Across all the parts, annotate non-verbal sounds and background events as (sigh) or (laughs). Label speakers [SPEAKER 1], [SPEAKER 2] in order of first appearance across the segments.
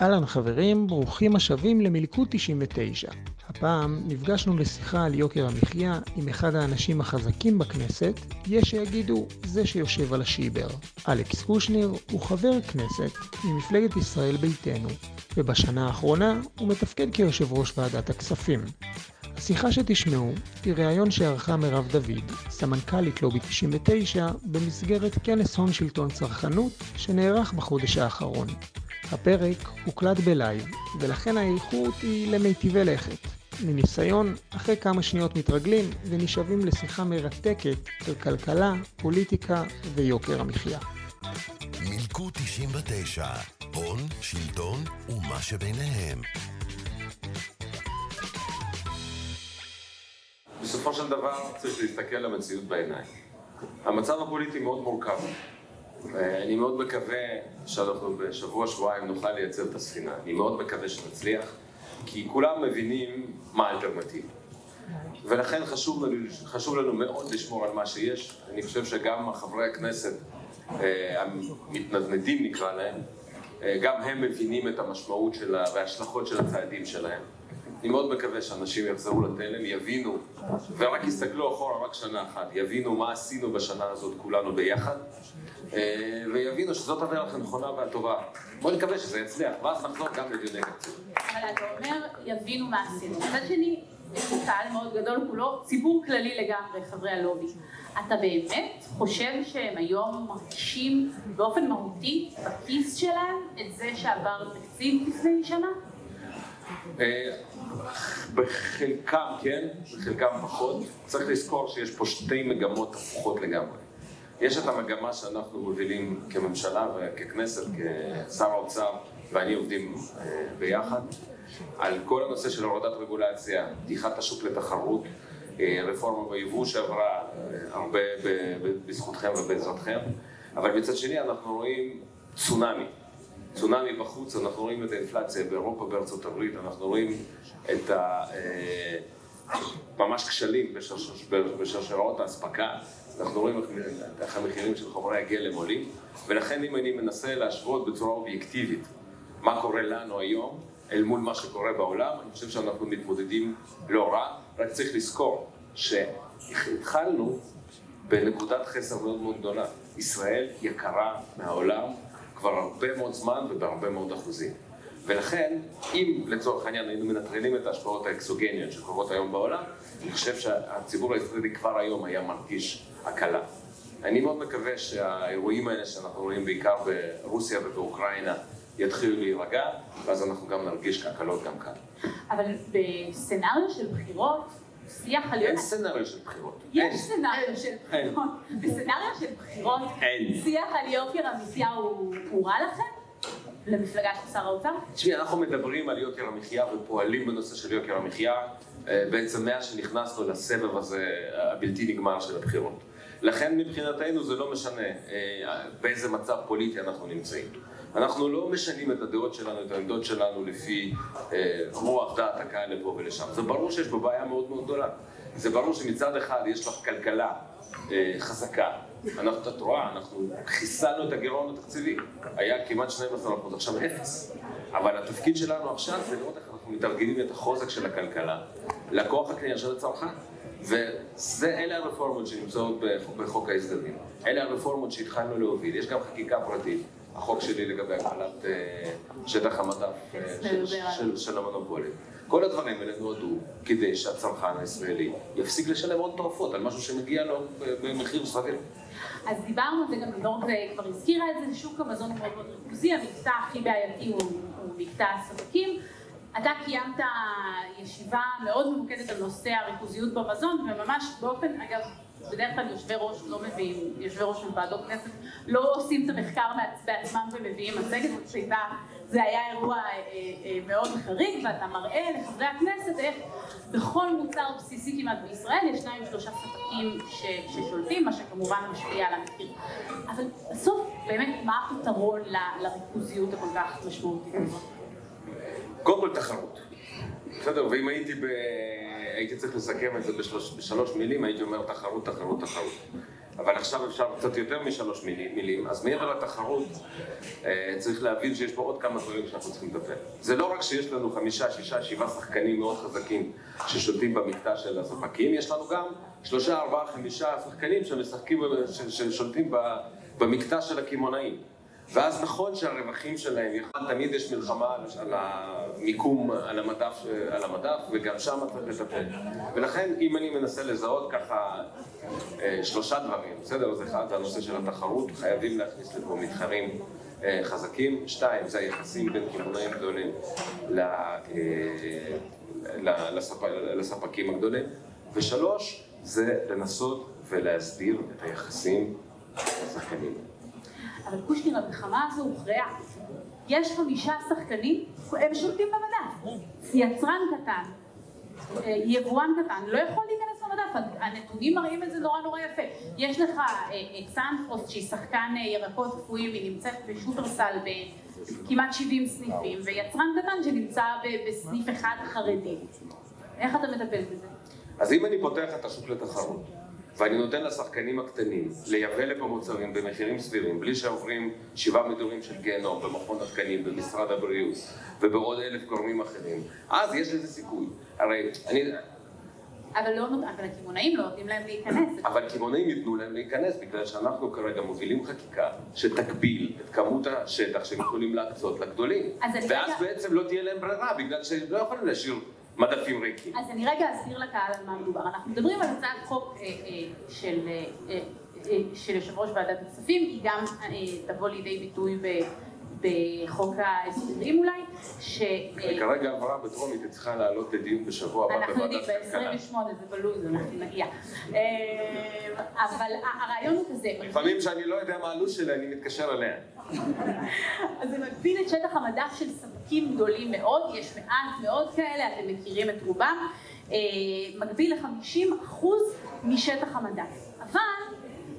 [SPEAKER 1] אהלן חברים, ברוכים השבים למלכוד 99. הפעם נפגשנו לשיחה על יוקר המחיה עם אחד האנשים החזקים בכנסת, יש שיגידו זה שיושב על השיבר. אלכס קושניר הוא חבר כנסת ממפלגת ישראל ביתנו, ובשנה האחרונה הוא מתפקד כיושב ראש ועדת הכספים. השיחה שתשמעו היא ראיון שערכה מירב דוד, סמנכ"לית לובי 99, במסגרת כנס הון שלטון צרכנות שנערך בחודש האחרון. הפרק הוקלט בלייב, ולכן האיכות היא למיטיבי לכת. מניסיון, אחרי כמה שניות מתרגלים ונשאבים לשיחה מרתקת על כלכלה, פוליטיקה ויוקר המחיה.
[SPEAKER 2] מילקו 99, הון, שלטון ומה שביניהם.
[SPEAKER 3] בסופו של דבר צריך להסתכל למציאות בעיניים. המצב הפוליטי מאוד מורכב. אני מאוד מקווה שאנחנו בשבוע שבועיים נוכל לייצר את הספינה. אני מאוד מקווה שנצליח, כי כולם מבינים מה האלטרנטיבה. ולכן חשוב לנו, חשוב לנו מאוד לשמור על מה שיש. אני חושב שגם חברי הכנסת אה, המתנדנדים נקרא להם, אה, גם הם מבינים את המשמעות שלה וההשלכות של הצעדים שלהם. אני מאוד מקווה שאנשים יחזרו לתלם, יבינו, ורק יסתכלו אחורה רק שנה אחת, יבינו מה עשינו בשנה הזאת כולנו ביחד, ויבינו שזאת הדרך הנכונה והטובה. בואו נקווה שזה יצליח, ואז נחזור גם לדיוני תקציב.
[SPEAKER 4] אבל אתה אומר, יבינו מה עשינו. מצד שני, יש פה קהל מאוד גדול כולו, ציבור כללי לגמרי, חברי הלובי. אתה באמת חושב שהם היום מרגישים באופן מהותי בכיס שלהם את זה שעבר תקציב לפני שנה?
[SPEAKER 3] אה, בחלקם כן, בחלקם פחות. צריך לזכור שיש פה שתי מגמות הפוכות לגמרי. יש את המגמה שאנחנו מובילים כממשלה וככנסת, כשר האוצר ואני עובדים אה, ביחד, על כל הנושא של הורדת רגולציה, פתיחת השוק לתחרות, אה, רפורמה ביבוא שעברה הרבה בזכותכם ובעזרתכם, אבל מצד שני אנחנו רואים צונאמי. צונאמי בחוץ, אנחנו רואים את האינפלציה באירופה, בארצות הברית, אנחנו רואים את ה... אה, ממש כשלים בשרשראות האספקה, אנחנו רואים איך המחירים של חומרי הגלם עולים, ולכן אם אני מנסה להשוות בצורה אובייקטיבית מה קורה לנו היום אל מול מה שקורה בעולם, אני חושב שאנחנו מתמודדים לא רע, רק צריך לזכור שהתחלנו בנקודת חסר מאוד מאוד גדולה. ישראל יקרה מהעולם כבר הרבה מאוד זמן ובהרבה מאוד אחוזים. ולכן, אם לצורך העניין היינו מנטרלים את ההשפעות האקסוגניות שקורות היום בעולם, אני חושב שהציבור הישראלי כבר היום היה מרגיש הקלה. אני מאוד מקווה שהאירועים האלה שאנחנו רואים בעיקר ברוסיה ובאוקראינה יתחילו להירגע, ואז אנחנו גם נרגיש הקלות גם כאן.
[SPEAKER 4] אבל בסצנריו של בחירות, שיח על...
[SPEAKER 3] אין סצנריו של בחירות.
[SPEAKER 4] יש סצנריו של בחירות. בסצנריו של בחירות, שיח על יוקר המחיה הוא רע לכם? למפלגה של שר האוצר?
[SPEAKER 3] תשמעי, אנחנו מדברים על יוקר המחיה ופועלים בנושא של יוקר המחיה אה, בעצם מאז שנכנסנו לסבב הזה הבלתי נגמר של הבחירות. לכן מבחינתנו זה לא משנה אה, באיזה מצב פוליטי אנחנו נמצאים. אנחנו לא משנים את הדעות שלנו, את העמדות שלנו לפי אה, רוח דעת הקהל לפה ולשם. זה ברור שיש פה בעיה מאוד מאוד גדולה. זה ברור שמצד אחד יש לך כלכלה חזקה. אנחנו, את רואה, אנחנו חיסלנו את הגירעון התקציבי. היה כמעט 12 אחוז, עכשיו אפס. אבל התפקיד שלנו עכשיו זה לראות איך אנחנו מתארגנים את החוזק של הכלכלה לכוח הקנייה של הצרכן. ואלה הרפורמות שנמצאות בחוק ההסדרים. אלה הרפורמות שהתחלנו להוביל. יש גם חקיקה פרטית. החוק שלי לגבי הגבלת אה, שטח המדף אה, של המונופולים. כל הדברים האלה נועדו כדי שהצרכן הישראלי יפסיק לשלם עוד תרופות על משהו שמגיע לו במחיר סביר.
[SPEAKER 4] אז דיברנו על זה, גם לימור כבר הזכירה את זה, שוק המזון הוא מאוד מאוד ריכוזי, המקטע הכי בעייתי הוא, הוא מקטע הספקים. אתה קיימת ישיבה מאוד ממוקדת על נושא הריכוזיות במזון, וממש באופן, אגב, בדרך כלל יושבי ראש לא מביאים, יושבי ראש של ועדות כנסת לא עושים את המחקר בעצמם ומביאים מצגת, זה היה אירוע אה, אה, מאוד חריג ואתה מראה לחברי הכנסת איך בכל מוצר בסיסי כמעט בישראל יש שניים שלושה ספקים ששולטים, מה שכמובן משפיע על המחיר. אבל בסוף באמת מה הפתרון לריכוזיות הכל כך משמעותית?
[SPEAKER 3] קודם כל תחרות. בסדר, ואם הייתי ב... הייתי צריך לסכם את זה בשלוש, בשלוש מילים, הייתי אומר תחרות, תחרות, תחרות. אבל עכשיו אפשר קצת יותר משלוש מילים, אז מעבר לתחרות אה, צריך להבין שיש פה עוד כמה דברים שאנחנו צריכים לטפל. זה לא רק שיש לנו חמישה, שישה, שבעה שחקנים מאוד חזקים ששולטים במקטע של הספקים, יש לנו גם שלושה, ארבעה, חמישה שחקנים ששולטים במקטע של הקמעונאים. ואז נכון שהרווחים שלהם, תמיד יש מלחמה על המיקום על המדף, על המדף וגם שם צריך לטפל. ולכן אם אני מנסה לזהות ככה אה, שלושה דברים, בסדר? אז אחד הנושא של התחרות, חייבים להכניס לפה מתחרים אה, חזקים. שתיים, זה היחסים בין קמעונאים גדולים אה, לספקים הגדולים. ושלוש, זה לנסות ולהסדיר את היחסים לשחקנים.
[SPEAKER 4] אבל קושניר, המלחמה הזו הוכרעה. יש חמישה שחקנים, הם שולטים במדף. יצרן קטן, אה, יבואן קטן, לא יכול להיכנס למדף, הנתונים מראים את זה נורא נורא יפה. יש לך סנפרוסט אה, אה, שהיא שחקן ירקות קפואים, היא נמצאת בשופרסל בכמעט 70 סניפים, ויצרן קטן שנמצא בסניף אחד חרדי. איך אתה מטפל בזה?
[SPEAKER 3] אז אם אני פותח את השוק לתחרות, ואני נותן לשחקנים הקטנים לייבא לפה מוצרים במחירים סבירים, בלי שעוברים שבעה מדורים של גיהנום במכון התקנים, במשרד הבריאות ובעוד אלף גורמים אחרים, אז יש לזה סיכוי. הרי אני...
[SPEAKER 4] אבל, לא, אבל הקמעונאים לא נותנים להם להיכנס.
[SPEAKER 3] אבל קמעונאים ייתנו להם להיכנס, בגלל שאנחנו כרגע מובילים חקיקה שתגביל את כמות השטח שהם יכולים להקצות לגדולים. ואז רגע... בעצם לא תהיה להם ברירה, בגלל שהם לא יכולים להשאיר מדפים ריקים.
[SPEAKER 4] אז אני רגע אסביר לקהל על מה מדובר. אנחנו מדברים על הצעת חוק אה, אה, אה, של יושב ראש ועדת הכספים, היא גם תבוא לידי ביטוי בחוק ההסדרים אולי,
[SPEAKER 3] ש... כרגע עברה בטרומית, היא צריכה לעלות לדיון בשבוע הבא
[SPEAKER 4] בוועדת הכלכלה. אנחנו יודעים, ב-28 זה בלוז, אנחנו נגיע. אבל הרעיון הוא כזה...
[SPEAKER 3] לפעמים כשאני לא יודע מה הלו"ז שלה, אני מתקשר אליה.
[SPEAKER 4] אז זה מגביל את שטח המדף של ספקים גדולים מאוד, יש מעט מאוד כאלה, אתם מכירים את רובם, אה, מגביל ל-50% משטח המדף. אבל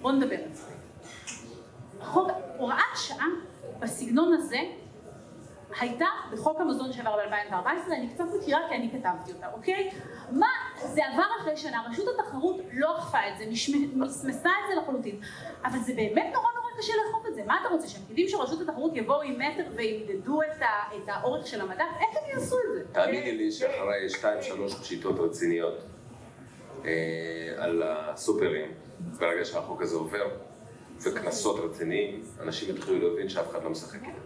[SPEAKER 4] בואו נדבר על זה. הוראת שעה בסגנון הזה הייתה בחוק המזון שעבר ב-2014, אני קצת מכירה כי אני כתבתי אותה, אוקיי? מה, זה עבר אחרי שנה, רשות התחרות לא אכפה את זה, מסמסה את זה לחלוטין, אבל זה באמת נורא נורא קשה לאכוף את זה. מה אתה רוצה, שהפקידים של רשות התחרות יבואו עם מטר וימדדו את, ה, את האורך של המדף? איך הם יעשו את זה?
[SPEAKER 3] תאמיני לי שאחרי שתיים שלוש פשיטות רציניות אה, על הסופרים, ברגע שהחוק הזה עובר, וקנסות רציניים, אנשים יתחילו להבין שאף אחד לא משחק איתם.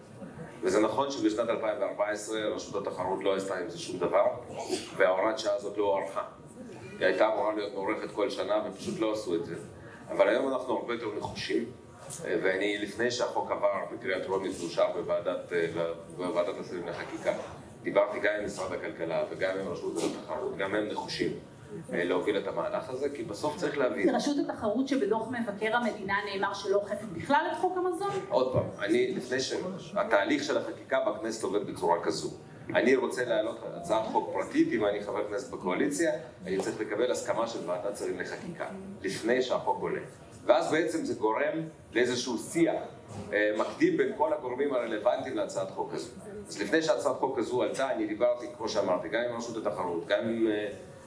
[SPEAKER 3] וזה נכון שבשנת 2014 רשות התחרות לא עשתה עם זה שום דבר, וההוראת שעה הזאת לא הוארכה. היא הייתה אמורה להיות מוארכת כל שנה ופשוט לא עשו את זה. אבל היום אנחנו הרבה יותר נחושים, ואני, לפני שהחוק עבר בקריאה טרומית ואושר בוועדת, בוועדת השרים לחקיקה, דיברתי גם עם משרד הכלכלה וגם עם רשות התחרות, גם הם נחושים. אה, להוביל את המהלך הזה, כי בסוף צריך להבין.
[SPEAKER 4] רשות התחרות שבדוח מבקר המדינה נאמר שלא אוכפת בכלל את חוק המזון?
[SPEAKER 3] עוד פעם, אני, לפני שהתהליך של החקיקה בכנסת עובד בצורה כזו. אני רוצה להעלות הצעת חוק פרטית, אם אני חבר כנסת בקואליציה, אני צריך לקבל הסכמה של ועדת שרים לחקיקה, לפני שהחוק עולה. ואז בעצם זה גורם לאיזשהו שיח אה, מקדים בין כל הגורמים הרלוונטיים להצעת חוק הזו. אז לפני שהצעת חוק הזו עלתה, אני דיברתי, כמו שאמרתי, גם עם רשות התחרות, גם עם...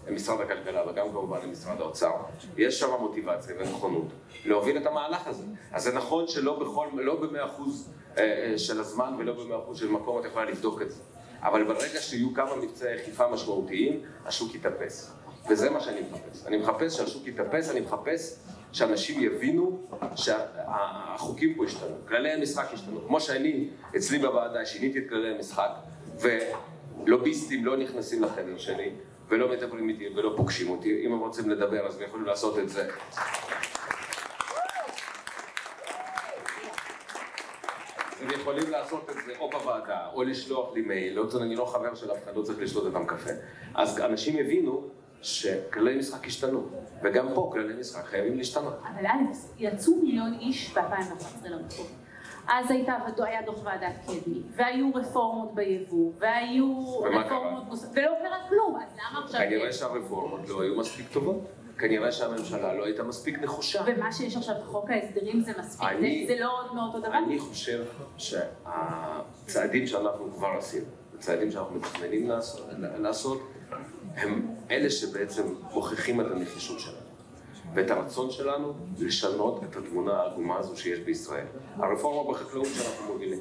[SPEAKER 3] למשרד הכלכלה וגם כמובן למשרד האוצר, יש שם מוטיבציה ונכונות להוביל את המהלך הזה. אז זה נכון שלא בכל, לא במאה אחוז אה, אה, של הזמן ולא במאה אחוז של מקום את יכולה לבדוק את זה. אבל ברגע שיהיו כמה מבצעי אכיפה משמעותיים, השוק יתאפס. וזה מה שאני מחפש. אני מחפש שהשוק יתאפס, אני מחפש שאנשים יבינו שהחוקים פה השתנו, כללי המשחק השתנו. כמו שאני, אצלי בוועדה, שיניתי את כללי המשחק, ולוביסטים לא נכנסים לחדר שלי, ולא מדברים איתי ולא פוגשים אותי. אם הם רוצים לדבר אז הם יכולים לעשות את זה. הם יכולים לעשות את זה או בוועדה, או לשלוח לי מייל, לא, אני לא חבר של אף אחד, לא צריך לשתות איתם קפה. אז אנשים הבינו שכללי משחק השתנו, וגם פה כללי משחק חייבים להשתנות.
[SPEAKER 4] אבל אלכס, יצאו מיליון איש ב-2011 לרחוב. אז הייתה, היה דוח ועדת קדמי, והיו רפורמות ביבוא, והיו רפורמות נוספות, ולא קרה כלום, אז למה עכשיו...
[SPEAKER 3] כנראה שהרפורמות לא היו מספיק טובות. כנראה שהממשלה לא הייתה מספיק נחושה.
[SPEAKER 4] ומה שיש עכשיו בחוק ההסדרים זה מספיק, אני, זה, זה לא עוד מאותו דבר?
[SPEAKER 3] אני חושב שהצעדים שאנחנו כבר עשינו, הצעדים שאנחנו מתכננים לעשות, לעשות, הם אלה שבעצם מוכיחים את הנחישות שלנו. ואת הרצון שלנו לשנות את התמונה העגומה הזו שיש בישראל. הרפורמה בחקלאות שאנחנו מובילים.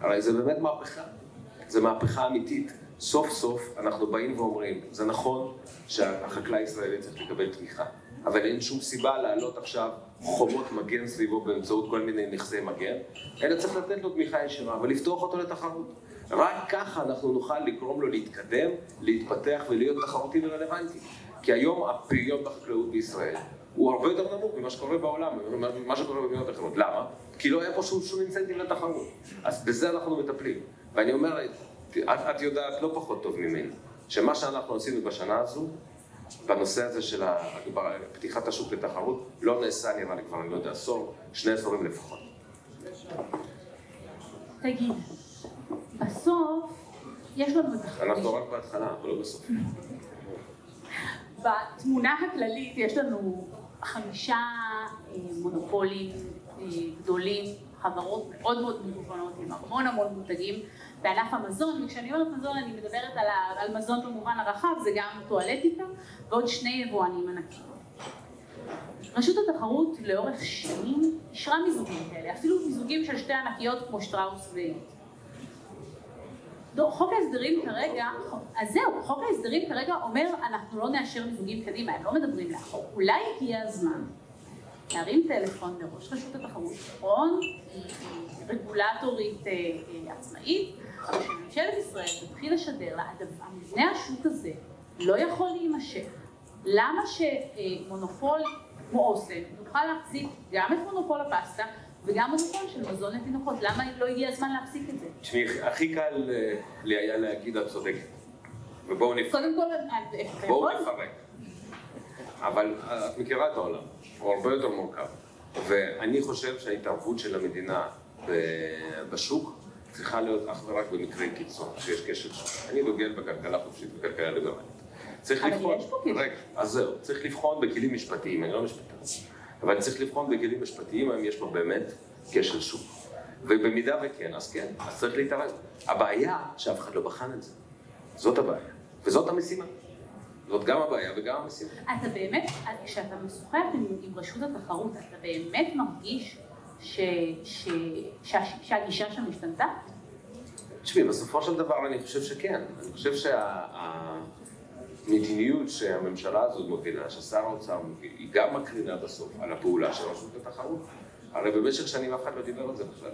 [SPEAKER 3] הרי זה באמת מהפכה. זה מהפכה אמיתית. סוף סוף אנחנו באים ואומרים, זה נכון שהחקלאי הישראלי צריך לקבל תמיכה, אבל אין שום סיבה להעלות עכשיו חומות מגן סביבו באמצעות כל מיני נכסי מגן, אלא צריך לתת לו תמיכה ישירה ולפתוח אותו לתחרות. רק ככה אנחנו נוכל לגרום לו להתקדם, להתפתח ולהיות תחרותי ורלוונטי. כי היום הפריון בחקלאות בישראל הוא הרבה יותר נמוך ממה שקורה בעולם, ממה שקורה במדינות אחרות. למה? כי לא היה פה שום, שום אינסנטיב לתחרות. אז בזה אנחנו מטפלים. ואני אומר, את, את יודעת לא פחות טוב ממני, שמה שאנחנו עשינו בשנה הזו, בנושא הזה של פתיחת השוק לתחרות, לא נעשה נראה לי כבר, אני לא יודע, עשור, שני עשורים לפחות.
[SPEAKER 4] תגיד, בסוף יש לנו את
[SPEAKER 3] החיים. אנחנו רק בהתחלה, אנחנו לא בסוף.
[SPEAKER 4] בתמונה הכללית יש לנו חמישה אה, מונופולים אה, גדולים, חברות מאוד מאוד מגוונות עם המון המון מותגים בענף המזון, וכשאני אומרת מזון אני מדברת על, על מזון במובן הרחב, זה גם טואלטיקה ועוד שני יבואנים ענקים. רשות התחרות לאורך שנים אישרה מיזוגים כאלה, אפילו מיזוגים של שתי ענקיות כמו שטראוס ועילית. חוק ההסדרים כרגע, אז זהו, חוק ההסדרים כרגע אומר אנחנו לא נאשר מיזוגים קדימה, הם לא מדברים לאחור. אולי הגיע הזמן להרים טלפון לראש רשות התחרות, נכון, רגולטורית אה, אה, עצמאית, אבל שממשלת ישראל תתחיל לשדר לה, המבנה השוק הזה לא יכול להימשך. למה שמונופול כמו אוסם יוכל להחזיק גם את מונופול הפסטה וגם מונופול של מזון לתינוקות, למה לא הגיע הזמן להפסיק את זה?
[SPEAKER 3] תשמעי, הכי קל אה, לי היה להגיד את צודקת. ובואו נפרק.
[SPEAKER 4] קודם כל,
[SPEAKER 3] בואו נפרק. אבל את מכירה את העולם, הוא הרבה יותר מורכב. ואני חושב שההתערבות של המדינה בשוק צריכה להיות אך ורק במקרי קיצון, שיש כשל שוק. אני דוגל בכלכלה חופשית וכלכלה ליברלית.
[SPEAKER 4] צריך לבחון, אבל יש פה כשל.
[SPEAKER 3] רגע, אז זהו, צריך לבחון בכלים משפטיים, אני לא משפטן. אבל אני צריך לבחון בכלים משפטיים האם יש פה באמת כשל שוק. ובמידה וכן, אז כן, אז צריך להתערב. הבעיה שאף אחד לא בחן את זה. זאת הבעיה. וזאת המשימה. זאת גם הבעיה וגם המשימה.
[SPEAKER 4] אתה באמת, כשאתה משוחח עם, עם רשות התחרות, אתה באמת מרגיש ש, ש, ש, שהגישה שם השתנתה?
[SPEAKER 3] תשמעי, בסופו של דבר אני חושב שכן. אני חושב שה... המדיניות שהממשלה הזאת מובילה, ששר האוצר מוביל, היא גם מקרינה בסוף על הפעולה של רשות התחרות. הרי במשך שנים אף אחד לא דיבר על זה בכלל.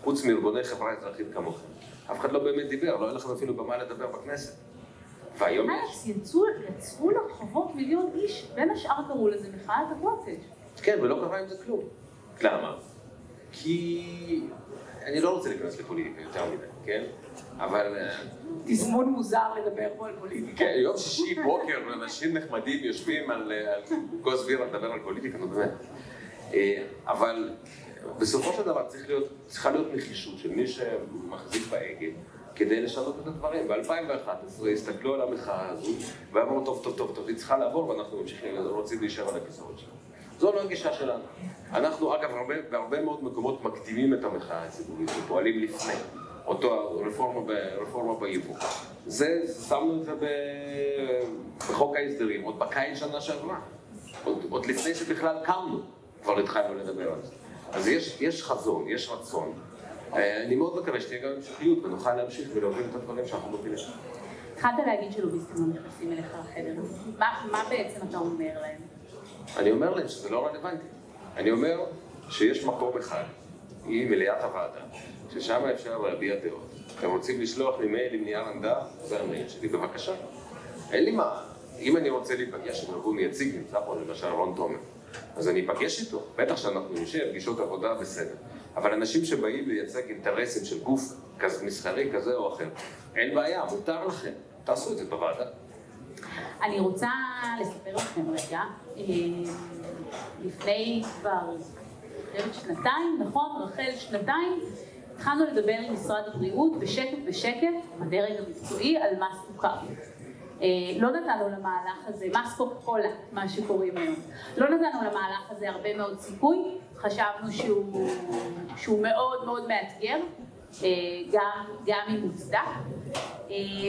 [SPEAKER 3] חוץ מארגוני חברה אזרחית כמוכם. אף אחד לא באמת דיבר, לא היה לכם אפילו במה לדבר בכנסת.
[SPEAKER 4] והיום יש. יצאו, יצאו לרחובות מיליון איש, בין השאר קראו לזה מחאת הקוטג'.
[SPEAKER 3] כן, ולא קרה עם זה כלום. למה? כי אני לא רוצה להיכנס לפוליטיקה יותר מדי, כן? אבל... אה,
[SPEAKER 4] תזמון מוזר לדבר פה על פוליטיקה.
[SPEAKER 3] כן, יום שישי בוקר, אנשים נחמדים יושבים על כוס בירה לדבר על פוליטיקה, נו באמת. אה, אבל בסופו של דבר צריכה להיות נחישות של מי שמחזיק בהגה כדי לשנות את הדברים. ב-2011 הסתכלו על המחאה הזו ואמרו, טוב, טוב, טוב, טוב, היא צריכה לעבור ואנחנו ממשיכים, רוצים להישאר על הכיסאות שלנו. זו לא הגישה שלנו. אנחנו, אגב, הרבה, בהרבה מאוד מקומות מקדימים את המחאה הציבורית ופועלים לפני. אותו רפורמה, רפורמה ביבוא. זה, שמנו את זה בחוק ההסדרים, עוד בקיץ שנה שעברה. עוד, עוד לפני שבכלל קמנו, כבר התחלנו לדבר על זה. אז יש, יש חזון, יש רצון. אה, אני מאוד מקווה שתהיה גם המשכיות ונוכל להמשיך ולהוביל את הדברים שאנחנו מובילים.
[SPEAKER 4] התחלת להגיד שלוביסטים לא נכנסים אליך לחדר. מה, מה בעצם אתה אומר להם?
[SPEAKER 3] אני אומר להם שזה לא רלוונטי. אני אומר שיש מקום אחד, היא מליאת הוועדה, ששם אפשר להביע דעות. אתם רוצים לשלוח לי מייל עם נייר עמדה? זה המייל שלי, בבקשה. אין לי מה. אם אני רוצה להיפגש עם ארגון יציג, נמצא פה למשל רון תומר, אז אני אפגש איתו. בטח שאנחנו נשב, פגישות עבודה, בסדר. אבל אנשים שבאים לייצג אינטרסים של גוף כזה, מסחרי כזה או אחר, אין בעיה, מותר לכם. תעשו את זה בוועדה.
[SPEAKER 4] אני רוצה לספר לכם רגע, אה, לפני כבר שנתיים, נכון, רחל, שנתיים, התחלנו לדבר עם משרד הבריאות בשקט בשקט, בדרג המקצועי, על מס סוכר. אה, לא נתנו למהלך הזה, מס קוקה מה שקוראים היום. לא נתנו למהלך הזה הרבה מאוד סיכוי, חשבנו שהוא, שהוא מאוד מאוד מאתגר, גם, גם אם מוצדק.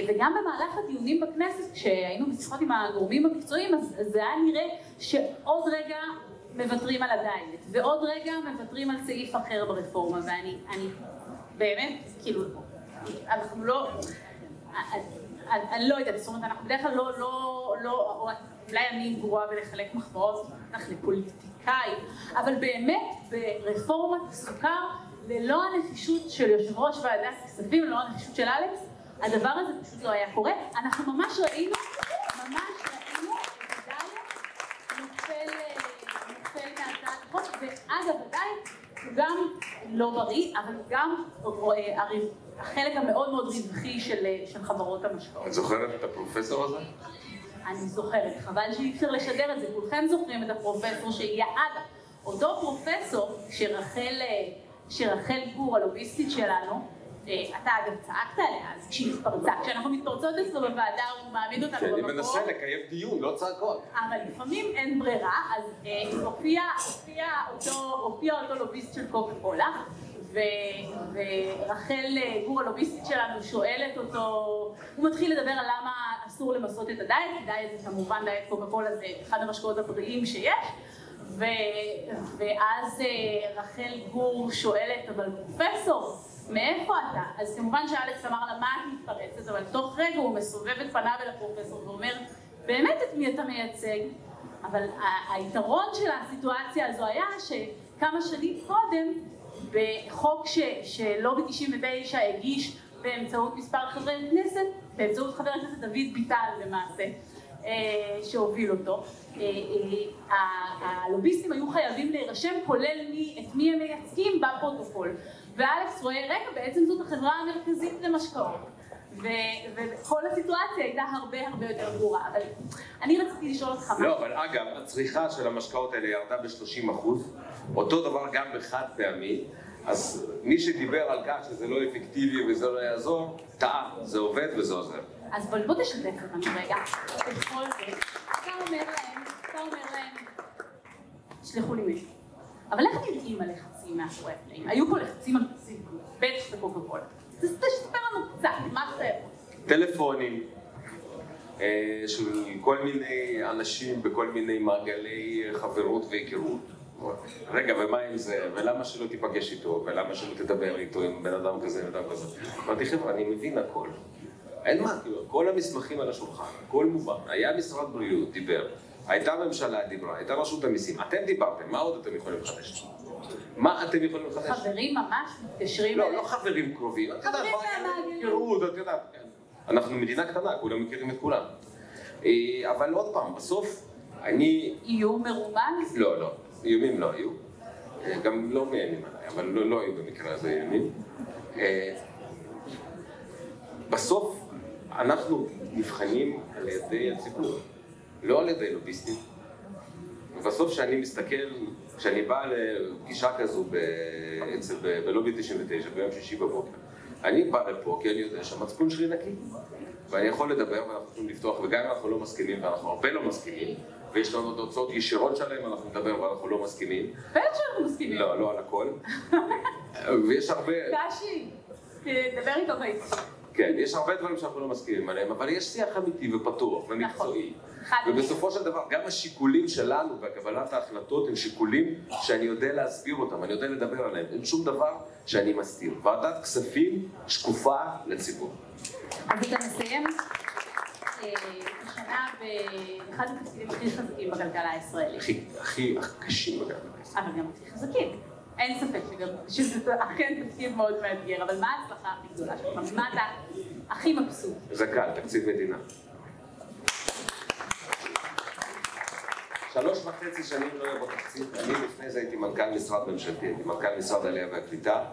[SPEAKER 4] וגם במהלך הדיונים בכנסת, כשהיינו בשיחות עם הגורמים המקצועיים, אז זה היה נראה שעוד רגע מוותרים על הדיילת, ועוד רגע מוותרים על סעיף אחר ברפורמה, ואני אני, באמת, כאילו, אנחנו לא, אני, לא יודעת, זאת אומרת, אנחנו בדרך כלל לא, לא, לא, אולי אני גרועה בלחלק מחמאות, בטח לפוליטיקאי, אבל באמת, ברפורמת הסוכר, ללא הנחישות של יושב ראש ועדת הכספים, ללא הנחישות של אלכס, הדבר הזה פשוט לא היה קורה. אנחנו ממש ראינו החוק, ואגב, הדיילת הוא גם לא בריא, אבל גם החלק המאוד מאוד רווחי של, של חברות המשקאות.
[SPEAKER 3] את זוכרת את הפרופסור הזה?
[SPEAKER 4] אני זוכרת, חבל שאי אפשר לשדר את זה, כולכם זוכרים את הפרופסור שהגיע, אגב, אותו פרופסור שרחל, שרחל גור, הלוביסטית שלנו, אה, אתה אגב צעקת עליה, אז כשהיא התפרצה, כשאנחנו מתפרצות אצלו בוועדה הוא מעמיד אותנו במקום.
[SPEAKER 3] כי אני מנסה לקיים דיון, לא צעקות.
[SPEAKER 4] אבל לפעמים אין ברירה, אז אה, הופיע, אותו, לוביסט של קוקה קולה, ורחל אה, גור הלוביסטית שלנו שואלת אותו, הוא מתחיל לדבר על למה אסור למסות את הדיאט, דיאט זה כמובן דיאט קוקה קולה זה אחד המשקאות הבריאים שיש, ו, ואז רחל גור שואלת, אבל פרופסור, מאיפה אתה? אז כמובן שאלכס אמר לה, מה את מתפרצת? אבל תוך רגע הוא מסובב את פניו אל הפרופסור ואומר, באמת את מי אתה מייצג? אבל היתרון של הסיטואציה הזו היה שכמה שנים קודם, בחוק ש, שלובי 99 הגיש באמצעות מספר חברי כנסת, באמצעות חבר הכנסת דוד ביטל למעשה, אה, שהוביל אותו, אה, אה, הלוביסטים היו חייבים להירשם כולל מי, את מי הם מייצגים בפרוטוקול. ואלכס רואה, רגע, בעצם זאת החברה המרכזית למשקאות. וכל הסיטואציה הייתה הרבה הרבה יותר גרורה, אבל אני רציתי לשאול אותך
[SPEAKER 3] מה... לא, אבל אגב, הצריכה של המשקאות האלה ירדה ב-30 אחוז, אותו דבר גם בחד פעמי, אז מי שדיבר על כך שזה לא אפקטיבי וזה לא יעזור, טעה, זה עובד וזה עוזר.
[SPEAKER 4] אז בוא, בוא תשתף אותנו רגע, בכל זאת, אתה אומר להם, אתה אומר להם, תשלחו לי מישהו. אבל איך נראים הלחצים מאחורי הקלעים? היו פה לחצים על ציבור, בטח בקוקה קולה. תספר לנו קצת, מה אתה יכול?
[SPEAKER 3] טלפונים אה, של כל מיני אנשים בכל מיני מעגלי חברות והיכרות. רגע, ומה עם זה? ולמה שלא תיפגש איתו? ולמה שלא תדבר איתו עם בן אדם כזה ובן אדם כזה? אמרתי, חבר'ה, אני מבין הכל. אין מה, כאילו, כל המסמכים על השולחן, הכל מובן. היה משרד בריאות, דיבר. הייתה ממשלה דיברה, הייתה רשות המיסים, אתם דיברתם, מה עוד אתם יכולים לחדש? מה אתם יכולים לחדש?
[SPEAKER 4] חברים ממש מתקשרים
[SPEAKER 3] לא, לא חברים קרובים, את יודעת, כן. אנחנו מדינה קטנה, כולם מכירים את כולם. אה, אבל עוד פעם, בסוף, אני...
[SPEAKER 4] איום מרומז?
[SPEAKER 3] לא, לא, איומים לא היו. אה, גם לא מאיימים עליי, אבל לא, לא היו במקרה הזה איומים. אה, בסוף, אנחנו נבחנים על ידי הציבור. לא על ידי לוביסטים. ובסוף כשאני מסתכל, כשאני בא לפגישה כזו בלובי 99 ביום שישי בבוקר, אני בא לפה כי אני יודע שהמצפון שלי נקי. ואני יכול לדבר ואנחנו יכולים לפתוח, וגם אם אנחנו לא מסכימים, ואנחנו הרבה לא מסכימים, ויש לנו עוד הוצאות ישירות שלהם, אנחנו נדבר ואנחנו לא מסכימים.
[SPEAKER 4] בטח שאנחנו מסכימים.
[SPEAKER 3] לא, לא על הכל. (laughs) ויש הרבה...
[SPEAKER 4] קשי, דבר איתו ביתי.
[SPEAKER 3] כן, יש הרבה דברים שאנחנו לא מסכימים עליהם, אבל יש שיח אמיתי ופתוח ומקצועי. נכון. ובסופו של דבר, גם השיקולים שלנו בקבלת ההחלטות הם שיקולים שאני יודע להסביר אותם, אני יודע לדבר עליהם. אין שום דבר שאני מסתיר. ועדת כספים שקופה לציבור.
[SPEAKER 4] אז אתה מסיים אה, השנה באחד התפקידים הכי חזקים בכלכלה הישראלית. הכי,
[SPEAKER 3] הכי קשים בכלכלה
[SPEAKER 4] הישראלית. אבל גם הכי חזקים. אין ספק שגם, שזה אכן תפקיד מאוד מאתגר, אבל מה ההצלחה הכי גדולה שלך? מה אתה הכי מבסוט?
[SPEAKER 3] זה קל, תקציב מדינה. שלוש וחצי שנים לא יבוא תקציב, אני לפני זה הייתי מנכ"ל משרד ממשלתי, הייתי מנכ"ל משרד העלייה והקליטה,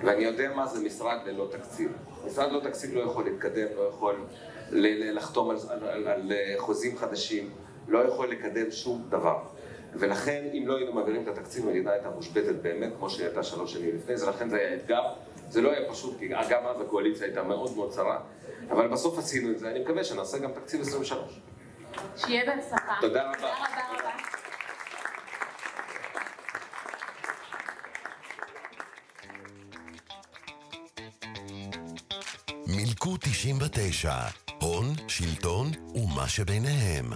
[SPEAKER 3] ואני יודע מה זה משרד ללא תקציב. משרד ללא תקציב לא יכול להתקדם, לא יכול לחתום על, על, על, על חוזים חדשים, לא יכול לקדם שום דבר. ולכן, אם לא היינו מעבירים את התקציב, המדינה הייתה מושבתת באמת, כמו שהיא הייתה שלוש שנים לפני זה, לכן זה היה אתגר. זה לא היה פשוט, כי גם אז הקואליציה הייתה מאוד מאוד צרה, אבל בסוף עשינו את זה, אני מקווה שנעשה גם תקציב 23.
[SPEAKER 4] שיהיה בהצלחה.
[SPEAKER 3] תודה רבה. תודה
[SPEAKER 4] רבה.
[SPEAKER 2] מילקו 99, הון, שלטון ומה שביניהם.